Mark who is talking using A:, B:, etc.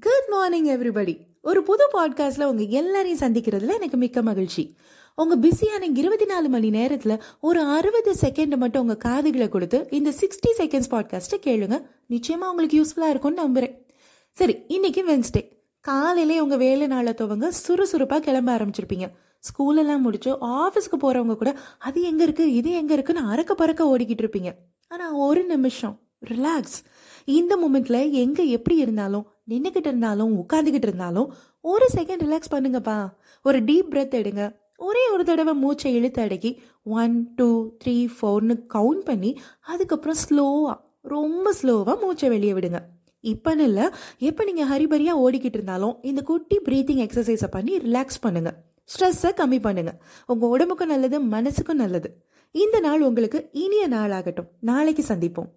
A: Good morning everybody ஒரு புது பாட்காஸ்ட்ல உங்க எல்லாரையும் சந்திக்கிறதுல எனக்கு மிக்க மகிழ்ச்சி. உங்க பிஸியான இருபத்தி நாலு மணி நேரத்துல ஒரு அறுபது செகண்ட் மட்டும் உங்க காதுகளை கொடுத்து இந்த சிக்ஸ்டி செகண்ட்ஸ் பாட்காஸ்ட்டை கேளுங்க. நிச்சயமா உங்களுக்கு யூஸ்ஃபுல்லா இருக்கும்னு நம்புறேன். சரி இன்னைக்கு வென்ஸ்டே காலையிலே உங்க வேலை நாளை துவங்க சுறுசுறுப்பா கிளம்ப ஆரம்பிச்சிருப்பீங்க. ஸ்கூல் எல்லாம் முடிச்சு ஆஃபீஸ்க்கு போறவங்க கூட அது எங்க இருக்கு? இது எங்க இருக்குன்னு அறக்க பறக்க ஓடிக்கிட்டு இருப்பீங்க. ஆனா ஒரு நிமிஷம். ரிலாக்ஸ் இந்த மூமெண்ட்ல எங்க எப்படி இருந்தாலும் நின்றுக்கிட்டு இருந்தாலும் உட்காந்துக்கிட்டு இருந்தாலும் ஒரு செகண்ட் ரிலாக்ஸ் பண்ணுங்கப்பா. ஒரு டீப் பிரெத் எடுங்க. ஒரே ஒரு தடவை மூச்சை இழுத்து அடக்கி ஒன் டூ த்ரீ ஃபோர்னு கவுண்ட் பண்ணி அதுக்கப்புறம் ஸ்லோவாக ரொம்ப ஸ்லோவாக மூச்சை வெளியே விடுங்க. இப்போன்னு இல்லை எப்போ நீங்கள் ஹரிபரியாக ஓடிக்கிட்டு இருந்தாலும் இந்த குட்டி ப்ரீத்திங் எக்ஸசைஸை பண்ணி ரிலாக்ஸ் பண்ணுங்க. ஸ்ட்ரெஸ்ஸை கம்மி பண்ணுங்க. உங்கள் உடம்புக்கும் நல்லது மனசுக்கும் நல்லது. இந்த நாள் உங்களுக்கு இனிய நாள் ஆகட்டும் நாளைக்கு சந்திப்போம்.